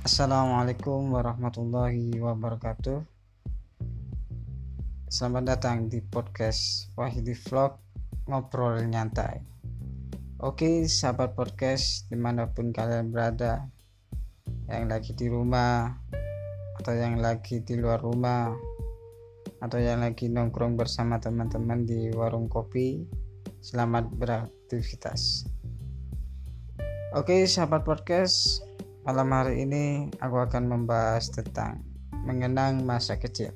Assalamualaikum warahmatullahi wabarakatuh. Selamat datang di podcast Wahidi Vlog Ngobrol Nyantai. Oke sahabat podcast di mana pun kalian berada Yang lagi di rumah Atau yang lagi di luar rumah Atau yang lagi nongkrong bersama teman-teman di warung kopi Selamat beraktivitas. Oke sahabat podcast Malam hari ini aku akan membahas tentang mengenang masa kecil.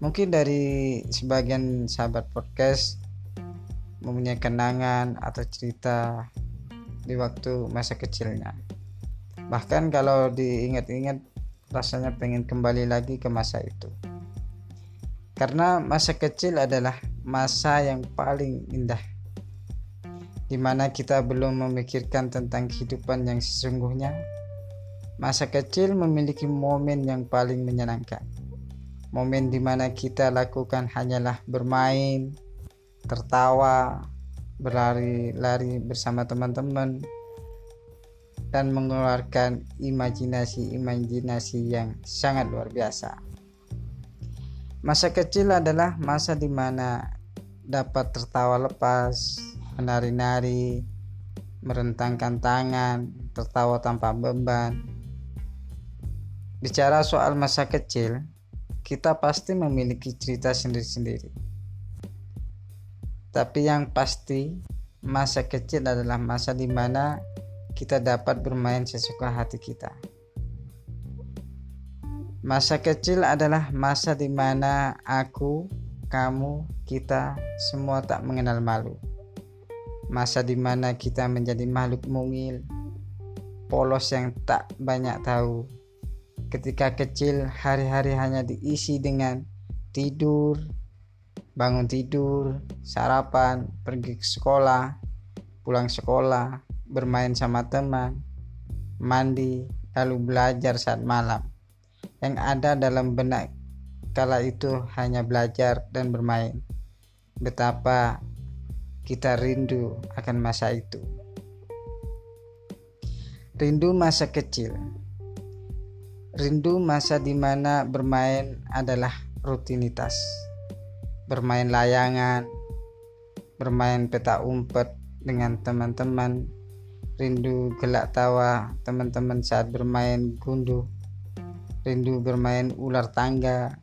Mungkin dari sebagian sahabat podcast mempunyai kenangan atau cerita di waktu masa kecilnya. Bahkan kalau diingat-ingat rasanya pengen kembali lagi ke masa itu. Karena masa kecil adalah masa yang paling indah di mana kita belum memikirkan tentang kehidupan yang sesungguhnya, masa kecil memiliki momen yang paling menyenangkan. Momen di mana kita lakukan hanyalah bermain, tertawa, berlari-lari bersama teman-teman, dan mengeluarkan imajinasi-imajinasi yang sangat luar biasa. Masa kecil adalah masa di mana dapat tertawa lepas, menari-nari, merentangkan tangan, tertawa tanpa beban. Bicara soal masa kecil, kita pasti memiliki cerita sendiri-sendiri. Tapi yang pasti, masa kecil adalah masa di mana kita dapat bermain sesuka hati kita. Masa kecil adalah masa di mana aku, kamu, kita semua tak mengenal malu masa di mana kita menjadi makhluk mungil, polos yang tak banyak tahu. Ketika kecil, hari-hari hanya diisi dengan tidur, bangun tidur, sarapan, pergi ke sekolah, pulang sekolah, bermain sama teman, mandi, lalu belajar saat malam. Yang ada dalam benak kala itu hanya belajar dan bermain. Betapa kita rindu akan masa itu. Rindu masa kecil. Rindu masa di mana bermain adalah rutinitas. Bermain layangan, bermain peta umpet dengan teman-teman, rindu gelak tawa teman-teman saat bermain gundu, rindu bermain ular tangga,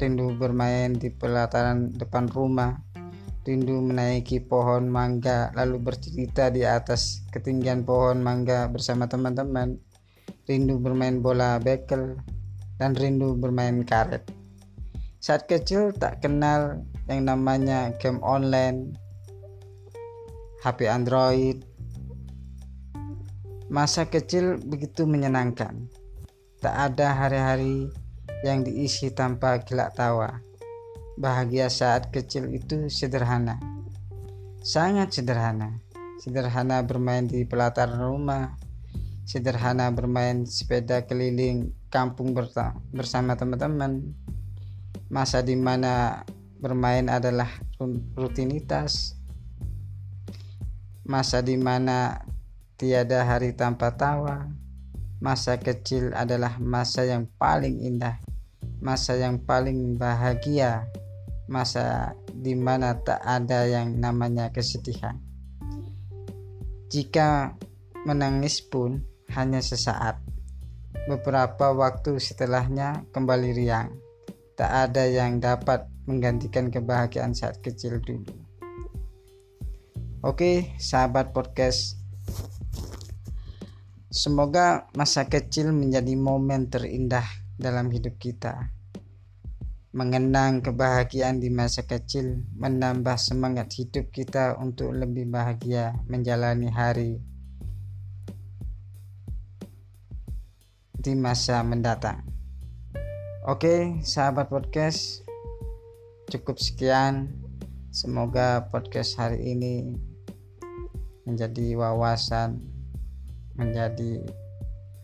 rindu bermain di pelataran depan rumah, rindu menaiki pohon mangga lalu bercerita di atas ketinggian pohon mangga bersama teman-teman. Rindu bermain bola bekel dan rindu bermain karet. Saat kecil tak kenal yang namanya game online HP Android. Masa kecil begitu menyenangkan. Tak ada hari-hari yang diisi tanpa gelak tawa bahagia saat kecil itu sederhana. Sangat sederhana. Sederhana bermain di pelataran rumah, sederhana bermain sepeda keliling kampung bersama teman-teman. Masa di mana bermain adalah rutinitas. Masa di mana tiada hari tanpa tawa. Masa kecil adalah masa yang paling indah, masa yang paling bahagia masa di mana tak ada yang namanya kesedihan. Jika menangis pun hanya sesaat. Beberapa waktu setelahnya kembali riang. Tak ada yang dapat menggantikan kebahagiaan saat kecil dulu. Oke, sahabat podcast. Semoga masa kecil menjadi momen terindah dalam hidup kita mengenang kebahagiaan di masa kecil menambah semangat hidup kita untuk lebih bahagia menjalani hari di masa mendatang. Oke, sahabat podcast, cukup sekian. Semoga podcast hari ini menjadi wawasan, menjadi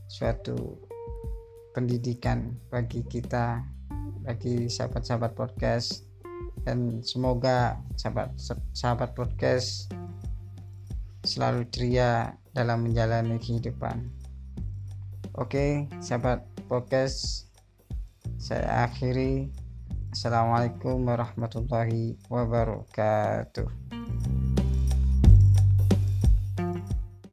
suatu pendidikan bagi kita bagi sahabat-sahabat podcast dan semoga sahabat sahabat podcast selalu ceria dalam menjalani kehidupan. Oke, sahabat podcast, saya akhiri. Assalamualaikum warahmatullahi wabarakatuh.